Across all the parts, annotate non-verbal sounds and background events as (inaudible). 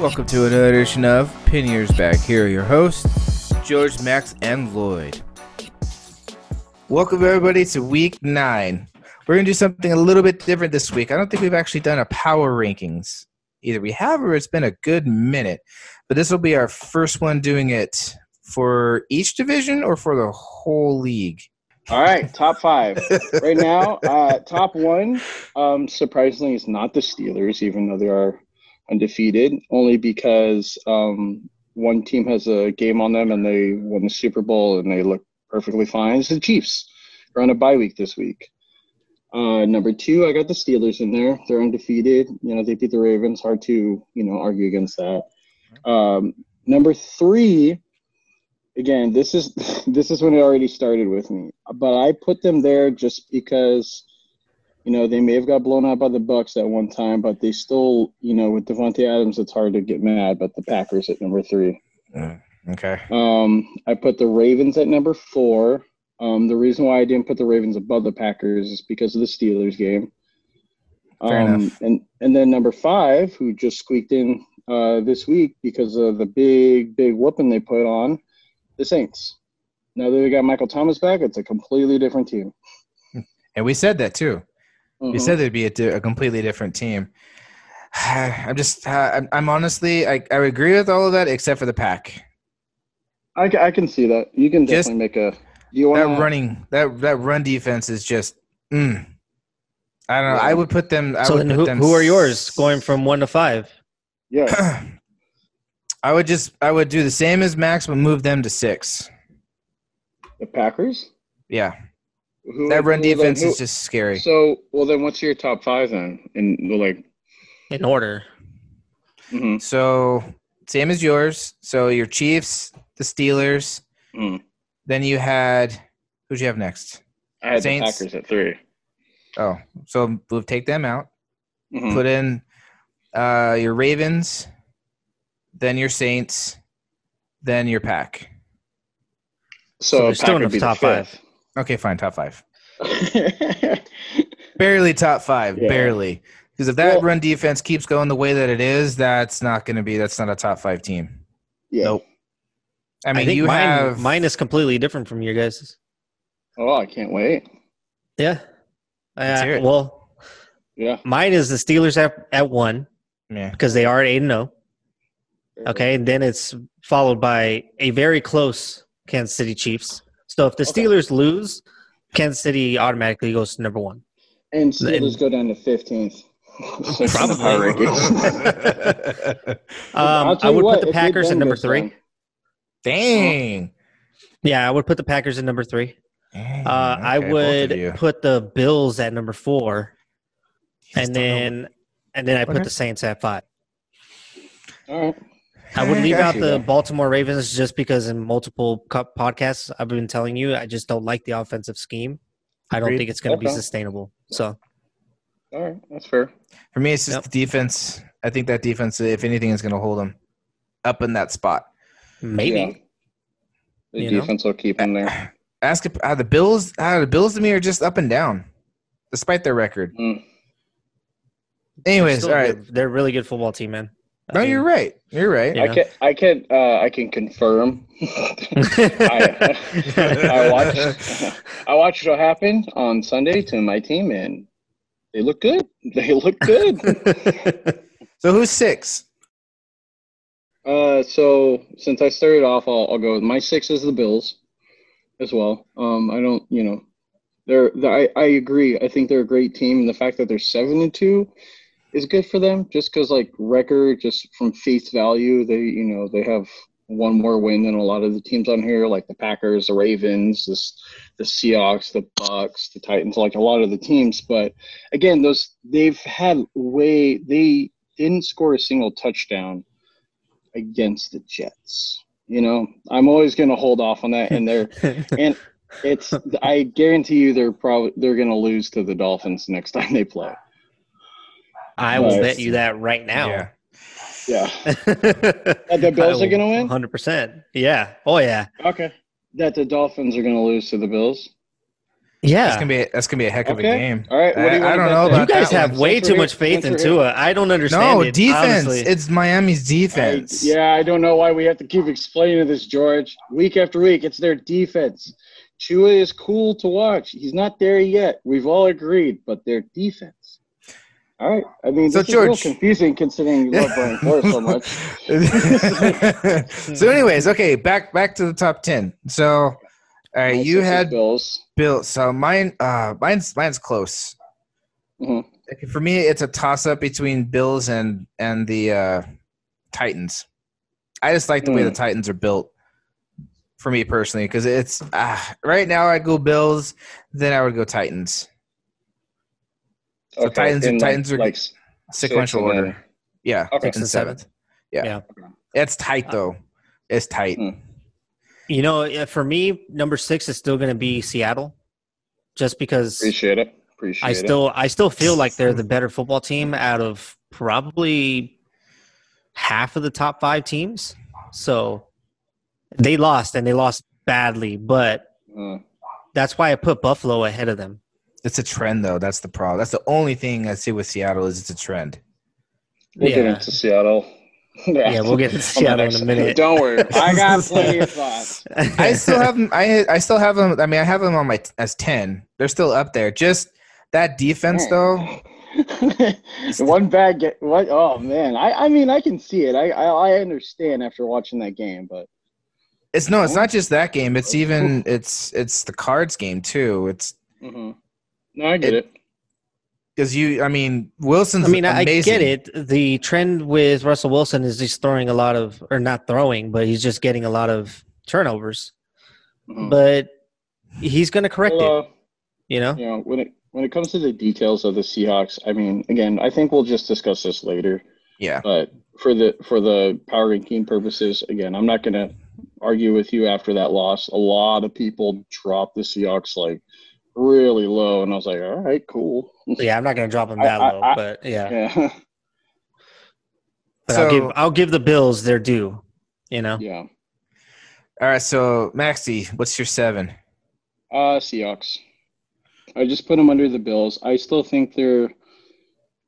Welcome to another edition of Pin Years Back. Here are your hosts, George, Max, and Lloyd. Welcome everybody to week nine. We're gonna do something a little bit different this week. I don't think we've actually done a power rankings. Either we have or it's been a good minute. But this will be our first one doing it for each division or for the whole league. All right, top five. right now, uh, top one, um, surprisingly, is not the Steelers, even though they are undefeated, only because um, one team has a game on them and they won the Super Bowl and they look perfectly fine. It's the Chiefs. They're on a bye week this week. Uh, number two, I got the Steelers in there. They're undefeated. You know, they beat the Ravens. Hard to, you know, argue against that. Um, number three, again, this is (laughs) this is when it already started with me. But I put them there just because, you know, they may have got blown out by the Bucks at one time, but they still, you know, with Davante Adams, it's hard to get mad. But the Packers at number three. Mm, okay. Um, I put the Ravens at number four. Um, the reason why I didn't put the Ravens above the Packers is because of the Steelers game. Fair Um, enough. and and then number five, who just squeaked in uh, this week because of the big big whooping they put on the Saints. Now that they got Michael Thomas back, it's a completely different team. And we said that too. We Mhm. said there'd be a, di- a completely different team. (sighs) I'm just, uh, I'm, I'm honestly, I, I agree with all of that except for the pack. I, I can see that. You can Just- definitely make a. Do you That want running, that that run defense is just, mm. I don't know. I would put them. I so would then put who, them who are yours going from one to five? Yeah. (clears throat) I would just, I would do the same as Max, but move them to six. The Packers. Yeah, Who, that run who- defense who- is just scary. So well, then what's your top five then? And like, In order. mhm. So same as yours. So your Chiefs, the Steelers. Mm. Then you had who'd you have next? I had Saints. the Packers at three. Oh, so we'll take them out. Mhm. Put in uh, your Ravens, then your Saints, then your Pack. So, So there's still Pack would enough be the top five. Fifth. Okay, fine, top five. (laughs) Barely top five, Yeah. barely. Because if that Well- run defense keeps going the way that it is, that's not going to be. That's not a top five team. yeah. Nope. I mean, think you mine, have mine is completely different from your guys'. Oh, I can't wait. Yeah. Let's Uh, hear it. well, Yeah. mine is the Steelers at, at one yeah. because they are 8 and 0. Okay. And then it's followed by a very close Kansas City Chiefs. So if the Okay. Steelers lose, Kansas City automatically goes to number one. And Steelers And- go down to fifteenth. (laughs) Probably. (laughs) Um, I would put the Packers at number three. Dang. Yeah, I would put the Packers at number three. Dang, Uh, I okay, both of you. would put the Bills at number four, Just and don't know. then and then I put Okay. the Saints at five. All right. I would leave out the. Baltimore Ravens just because in multiple co- podcasts I've been telling you I just don't like the offensive scheme. I don't Agreed. think it's going to be sustainable. So All right. That's fair. For me, it's just Yep. the defense. I think that defense, if anything, is going to hold them up in that spot. maybe Yeah. The You know? defense will keep them there. (clears throat) Ask if- uh, the Bills. Uh, the Bills to me are just up and down, despite their record. Mm. Anyways, Still all a right. good- they're a really good football team, man. I No, mean, you're right. You're right. Yeah. I can. I can. Uh, I can confirm. (laughs) I, I watched. I watched what happened on Sunday to my team, and they look good. They look good. (laughs) So who's six? Uh, so since I started off, I'll, I'll go with my six is the Bills, as well. Um, I don't, you know, they're, I I agree. I think they're a great team, and the fact that they're seven and two is good for them. Just because like record, just from face value, they you know they have one more win than a lot of the teams on here, like the Packers, the Ravens, this the Seahawks, the Bucks, the Titans, like a lot of the teams. But again, those they've had way they didn't score a single touchdown against the Jets. You know, I'm always going to hold off on that, and they're (laughs) and it's I guarantee you they're probably they're going to lose to the Dolphins next time they play. I will bet you that right now. Yeah. Yeah, (laughs) That the Bills are gonna win? Hundred percent. Yeah. Oh yeah. okay. That the Dolphins are going to lose to the Bills. Yeah, That's gonna be a, that's gonna be a heck of a game. All right. What do you I- I don't know about you guys that have one. way Answer too it- much faith answer in it. Tua. I don't understand. No it, defense. honestly. It's Miami's I, defense. yeah, I don't know why we have to keep explaining this, George. Week after week, it's their defense. Tua is cool to watch. He's not there yet. We've all agreed, but their defense. All right. I mean, So, this is real George- confusing considering you love Brian Flores so much. (laughs) so, anyways, okay, back back to the top ten. So, all right, you had Bills. Bill. So mine, uh, mine's mine's close. Mhm. For me, it's a toss up between Bills and and the uh, Titans. I just like the way Hmm. the Titans are built. For me personally, because it's uh, right now I go Bills, then I would go Titans. So Okay, Titans are- in, Titans are like sequential six and order. Yeah, Okay. six and and seventh. Yeah. Yeah. it's tight though. It's tight. Hmm. You know, uh, for me, number six is still going to be Seattle, just because Appreciate it. Appreciate I it. still I still feel like they're the better football team out of probably half of the top five teams. So they lost and they lost badly, but Uh, that's why I put Buffalo ahead of them. It's a trend though. That's the problem. That's the only thing I see with Seattle is it's a trend. we'll get Yeah. into Seattle. (laughs) Yeah, we'll get to (laughs) Seattle in a minute. Don't worry, I got (laughs) plenty of thoughts. I still have them. I I still have them. I mean, I have them on my as ten. They're still up there. Just that defense though. One bad get what? Oh man, I I mean I can see it. I I, I understand after watching that game, but It's no. It's not just that game. It's even it's it's the cards game too. It's mhm. No, I get It- it. because you. I mean, Wilson's. I mean, I get it. The trend with Russell Wilson is he's throwing a lot of, or not throwing, but he's just getting a lot of turnovers. Mhm. But he's going to correct Well, it. uh, You know, you know when it when it comes to the details of the Seahawks, I mean, again, I think we'll just discuss this later. Yeah. But for the for the power ranking purposes, again, I'm not gonna argue with you after that loss. A lot of people dropped the Seahawks like really low, and I was like, all right, cool. yeah, I'm not going to drop him (laughs) I- that I- low, I- but yeah, Yeah, (laughs) but I'll give I'll give the Bills their due. You know, yeah. All right. So Maxie, what's your seven? Uh, Seahawks. I just put them under the Bills. I still think they're,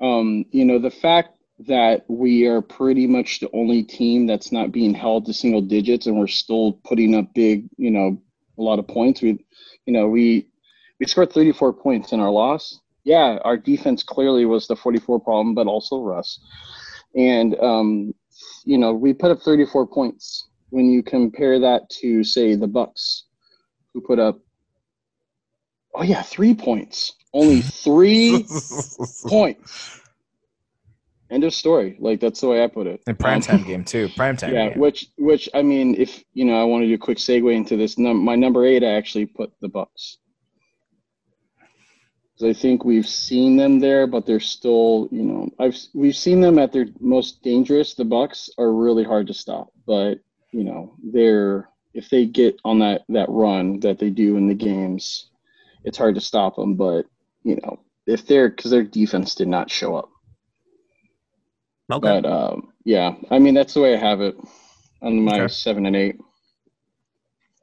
um, you know, the fact that we are pretty much the only team that's not being held to single digits, and we're still putting up big, you know, a lot of points. We, you know, we we scored 34 points in our loss. Yeah, our defense clearly was the 44 problem, but also Russ. And um, you know, we put up 34 points. When you compare that to, say, the Bucks, who put up Oh yeah, three points. Only three (laughs) points. End of story. Like that's the way I put it. In Um, primetime game too. Primetime Yeah, game. which which I mean, if you know, I want to do a quick segue into this. Num- my number eight, I actually put the Bucks. 'Cause I think we've seen them there, but they're still, you know, I've we've seen them at their most dangerous. The Bucks are really hard to stop, but you know, they're if they get on that that run that they do in the games, it's hard to stop them. But you know, if they're because their defense did not show up. okay. But um, yeah, I mean that's the way I have it on my Okay. seven and eight.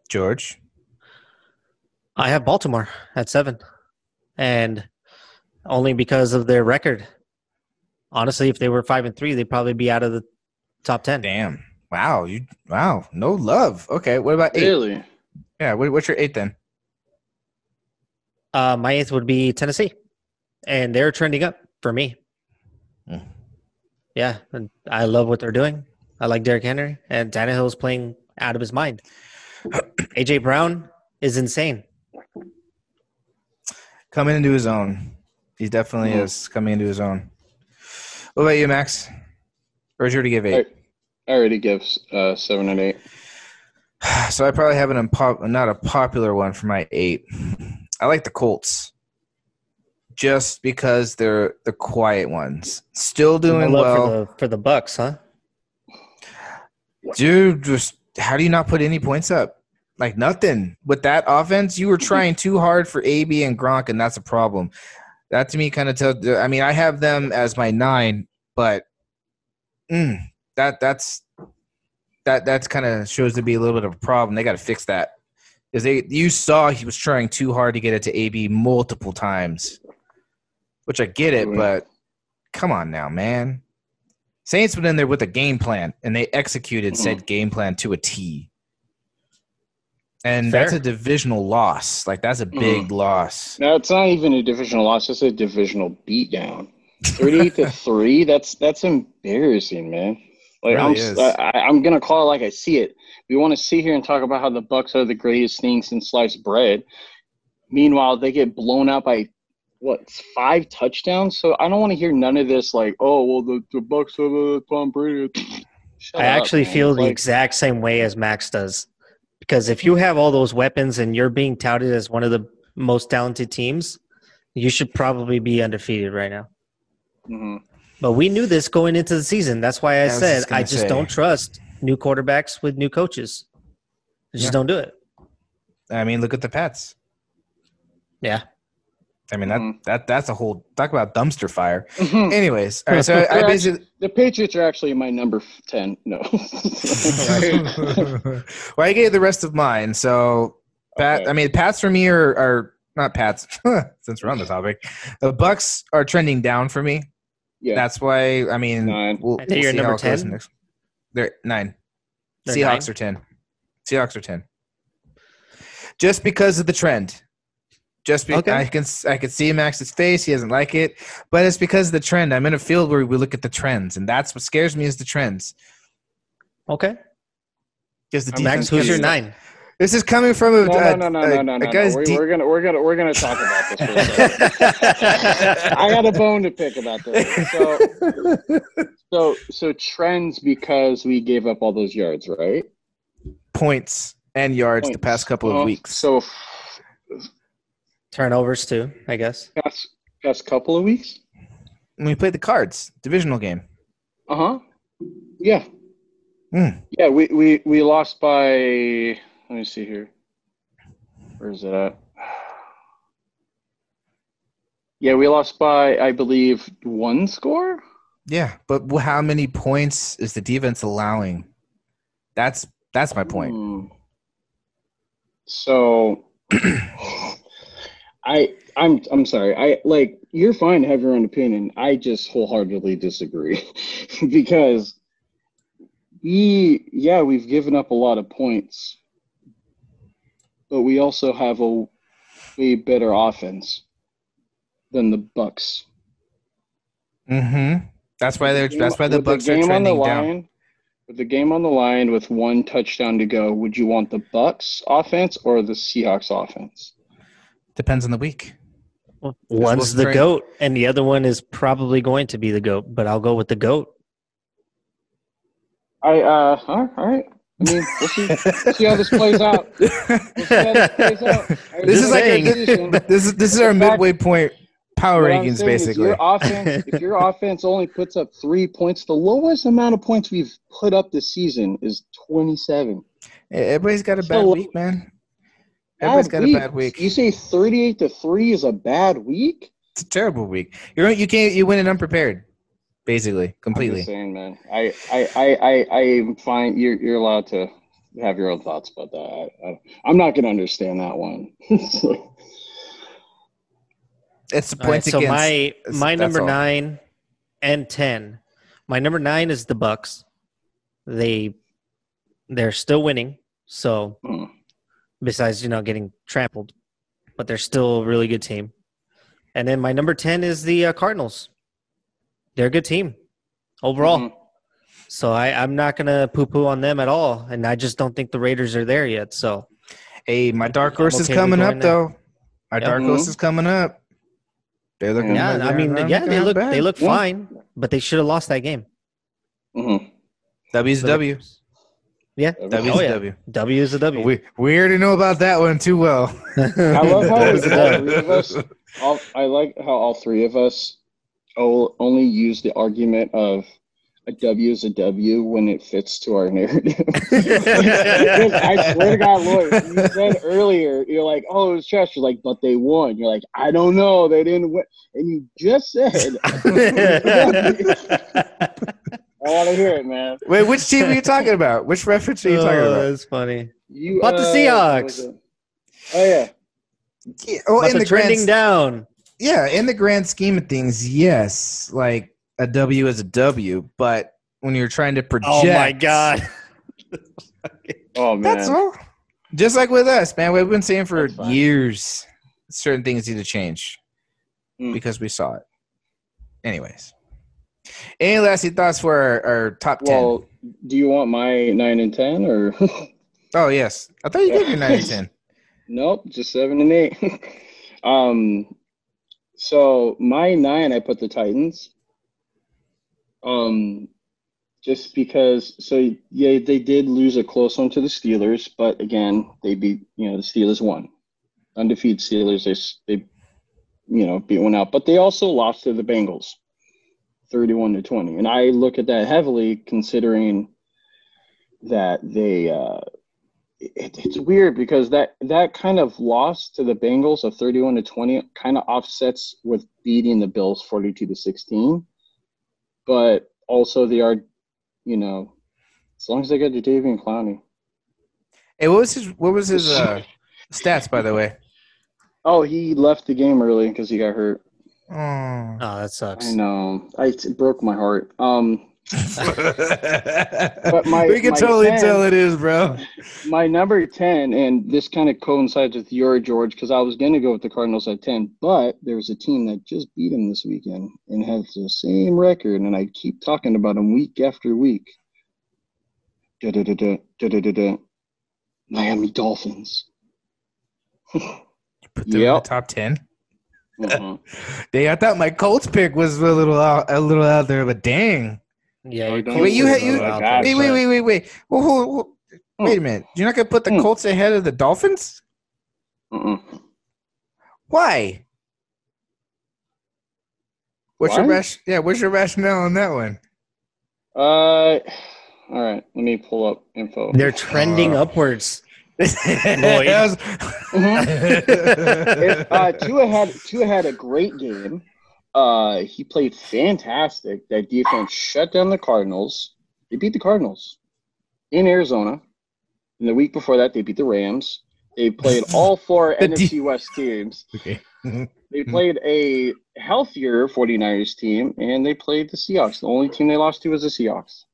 George. I have Baltimore at seven, and only because of their record. Honestly, if they were five and three, they'd probably be out of the top ten. Damn. Wow. You. Wow. No love. Okay. What about eight? Really? Yeah. What, what's your eight then? Uh, my eighth would be Tennessee, and they're trending up for me. Hmm. Yeah, and I love what they're doing. I like Derrick Henry, and Tannehill's playing out of his mind. (clears throat) AJ Brown is insane. Coming into his own. He definitely Mhm. is coming into his own. What about you, Max? Or did you already give eight? I already give uh, seven and eight. (sighs) So I probably have an unpop- not a popular one for my eight. I like the Colts, just because they're the quiet ones, still doing love well. for the for the Bucks, huh? Dude, just how do you not put any points up? Like nothing with that offense. You were trying too hard for AB and Gronk, and that's a problem. That to me kind of tells. I mean, I have them as my nine, but mm, that that's that that's kind of shows to be a little bit of a problem. They got to fix that Because they, you saw he was trying too hard to get it to AB multiple times, which I get it, but come on now, man. Saints went in there with a game plan, and they executed Mm-hmm. said game plan to a T. And Fair. that's a divisional loss. Like that's a Mm-hmm. big loss. No, it's not even a divisional loss. It's a divisional beatdown. Thirty-eight to (laughs) three. That's that's embarrassing, man. Like Really I'm. I, I'm gonna call it like I see it. We want to sit here and talk about how the Bucks are the greatest thing since sliced bread. Meanwhile, they get blown out by what five touchdowns. So I don't want to hear none of this. Like, oh well, the the Bucks are the Tom Brady. Shut I up, actually man. feel the exact same way as Max does. Because if you have all those weapons and you're being touted as one of the most talented teams, you should probably be undefeated right now. mhm. But we knew this going into the season. That's why I, I said just I just say. don't trust new quarterbacks with new coaches. I just Yeah. don't do it. I mean, look at the Pats. Yeah. I mean that Mhm. that that's a whole talk about dumpster fire. Mhm. Anyways, all right. So (laughs) I They're basically The Patriots are actually my number ten. No. (laughs) (laughs) well, I gave the rest of mine. So, Pat, Okay. I mean, Pats for me are, are not Pats. since we're on the topic, the Bucks are trending down for me. yeah. That's why. I mean, Nine. we'll, I think we'll you're see number how it goes 10? next- They're nine. They're Seahawks nine? are ten. Seahawks are ten. Just because of the trend. Just because Okay. I can I can see Max's face, he doesn't like it, but it's because of the trend. I'm in a field where we look at the trends, and that's what scares me is the trends. Okay. Because the Max, who's your nine? This is coming from a, No, a- no, no, a- no, no, no, a no. guy's We, deep- we're gonna, we're gonna, we're gonna talk about this. For a second. (laughs) I got a bone to pick about this. So, so, so trends because we gave up all those yards, right? points and yards the past couple of Uh, weeks. So, Turnovers too, I guess. past past couple of weeks. When we played the cards, divisional game. Uh huh. Yeah. Hmm. Yeah. We we we lost by. Let me see here. Where is it at? Yeah, we lost by I believe one score. Yeah, but how many points is the defense allowing? That's that's my point. Hmm. So, (clears throat) I I'm I'm sorry. I like you're fine to have your own opinion. I just wholeheartedly disagree (laughs) because we yeah we've given up a lot of points, but we also have a way better offense than the Bucks. Mm-hmm. That's why they're. That's why the Bucks are the trending down. line, With the game on the line with one touchdown to go, would you want the Bucks offense or the Seahawks offense? Depends on the week. One's the great. goat, and the other one is probably going to be the goat. But I'll go with the goat. I uh all right, all right. I mean, we'll see, we'll see how this plays out. We'll see how this plays out. (laughs) This Just is like saying. a, this, this is this is our fact- midway point power rankings, basically. Your offense, if your (laughs) offense only puts up three points, the lowest amount of points we've put up this season is 27. Everybody's got a bad So- week, man. Everybody's Bad got a bad week. You say 38 to three is a bad week? It's a terrible week. You're you can't you win it unprepared, basically, I'm completely. just saying, man. I I I I I am fine. You're you're allowed to have your own thoughts about that. I, I, I'm not gonna understand that one. (laughs) It's the All right, points so against. my my number all. nine and ten. My number nine is the Bucks. They they're still winning. So Hmm. Besides you know getting trampled, but they're still a really good team. And then my number ten is the uh, Cardinals. They're a good team overall. Mhm. So I, I'm not gonna poo poo on them at all, and I just don't think the Raiders are there yet. So Hey, my dark horse I'm is coming up there. though. My Yeah. dark horse Mhm. is coming up. They're looking. Yeah, yeah, they're- I mean, they're yeah, looking they look bad. they look Yeah. fine, but they should have lost that game. Mhm. W's a W. Yeah, W's oh a yeah, W. W is a W. We we already know about that one too well. (laughs) I love how That was a all three of us. All, I like how all three of us only use the argument of a W is a W when it fits to our narrative. (laughs) I swear to God, Lloyd, you said earlier, you're like, oh, it was trash. You're like, but they won. You're like, I don't know. They didn't win. And you just said, (laughs) I want to hear it, man. Wait, which team are you talking about? Which reference are you talking Oh, about? That's funny. You About the uh, Seahawks. what was it? Oh yeah. Yeah, well, But in they're the grand, trending down. yeah, in the grand scheme of things, yes, like a W is a W, but when you're trying to project, Oh my god. (laughs) Oh man. that's all. Just like with us, man, we've been saying for years, certain things need to change Mm. because we saw it. Anyways, any lasting thoughts for our, our top ten? Well, do you want my nine and ten or? (laughs) oh yes, I thought you gave your nine and ten. (laughs) nope, just seven and eight. (laughs) um, so my nine, I put the Titans. Um, just because. So yeah, they did lose a close one to the Steelers, but again, they beat. You know, the Steelers won. Undefeated Steelers. They they, you know, beat one out, but they also lost to the Bengals. 31 to 20. And I look at that heavily considering that they uh it, it's weird because that that kind of loss to the Bengals of 31 to 20 kind of offsets with beating the Bills 42 to 16. But also they are, you know, as long as they got Jadeveon Clowney. Hey, what was his what was his (laughs) uh, stats by the way? Oh, he left the game early because he got hurt. Mm. Oh, that sucks. I know. I it broke my heart. Um, (laughs) but my, we can totally 10, tell it is, bro. My number 10, and this kind of coincides with your George, because I was going to go with the Cardinals at 10, but there was a team that just beat them this weekend and has the same record, and I keep talking about them week after week. Da, da, da, da, da, da, da, Miami Dolphins. you put them yep. in the top 10? (laughs) mm. I thought my Colts pick was a little out, a little out there, but dang. Yeah. Oh, wait, you, had, you wait, wait, wait, wait, wait. Whoa, whoa, whoa. Mm. Wait a minute. You're not gonna put the mm. Colts ahead of the Dolphins? Mm-mm. Why? What's Why? your Yeah, what's your rationale on that one? Uh, all right. Let me pull up info. They're trending uh, upwards. That was- If, uh, Tua had Tua had a great game. Uh, he played fantastic. That defense shut down the Cardinals. They beat the Cardinals in Arizona. And the week before that, they beat the Rams. They played (laughs) all four The de- NFC West teams. okay. (laughs) They played a healthier 49ers team, and they played the Seahawks. The only team they lost to was the Seahawks.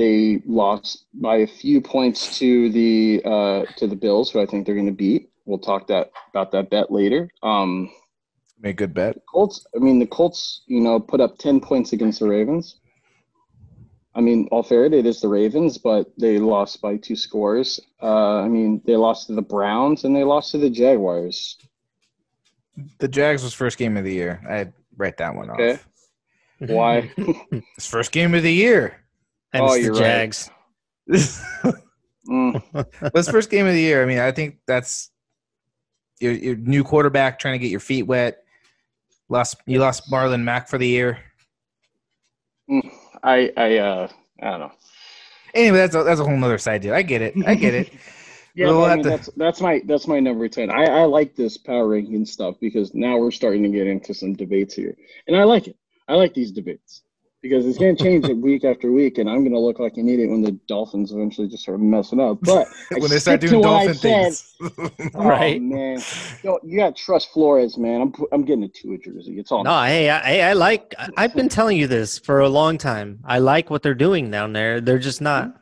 They lost by a few points to the uh, to the Bills, who I think they're going to beat. We'll talk that about that bet later. Um, Make good bet. Colts. I mean, the Colts. You know, put up 10 points against the Ravens. I mean, all fair, it is the Ravens, but they lost by two scores. Uh, I mean, they lost to the Browns and they lost to the Jaguars. The Jags was first game of the year. I'd write that one Okay. off. Why? (laughs) It's first game of the year. And Oh, it's you're the right. Jags. (laughs) Mm. What's first game of the year? I mean, I think that's your your new quarterback trying to get your feet wet. Lost you lost Marlon Mack for the year. I I uh I don't know. Anyway, that's a, that's a whole nother side deal. I get it. I get it. (laughs) Yeah, We'll I mean, to- that's that's my that's my number ten. I, I like this power ranking stuff because now we're starting to get into some debates here, and I like it. I like these debates because it's going to change it week after week, and I'm going to look like an idiot when the Dolphins eventually just start messing up. But (laughs) I when they start doing to dolphin said. things. (laughs) (laughs) Oh, Right. man, Yo, you got to trust Flores, man. I'm pu- I'm getting a Tua jersey. It's all. No, hey, I, hey, I like. I- I've been telling you this for a long time. I like what they're doing down there. They're just not.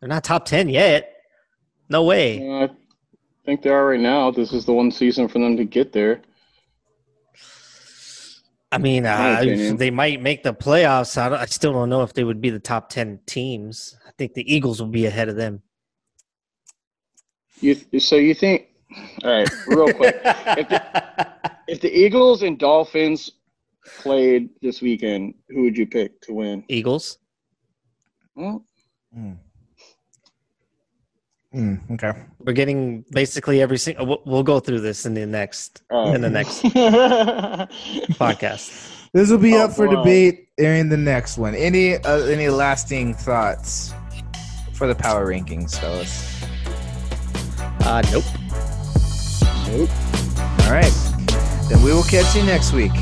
They're not top ten yet. No way. Uh, I think they are right now. This is the one season for them to get there. I mean, uh, they might make the playoffs. I, don't- I still don't know if they would be the top ten teams. I think the Eagles will be ahead of them. You so you think? All right, real quick. if, the, if the Eagles and Dolphins played this weekend, who would you pick to win? Eagles. Well, Mm. Mm, okay. We're getting basically every single. We'll, we'll go through this in the next uh, in the next (laughs) podcast. This will be Oh, up for wow. debate during the next one. Any uh, any lasting thoughts for the power rankings, fellas? Uh, nope. nope. All right. Then we will catch you next week.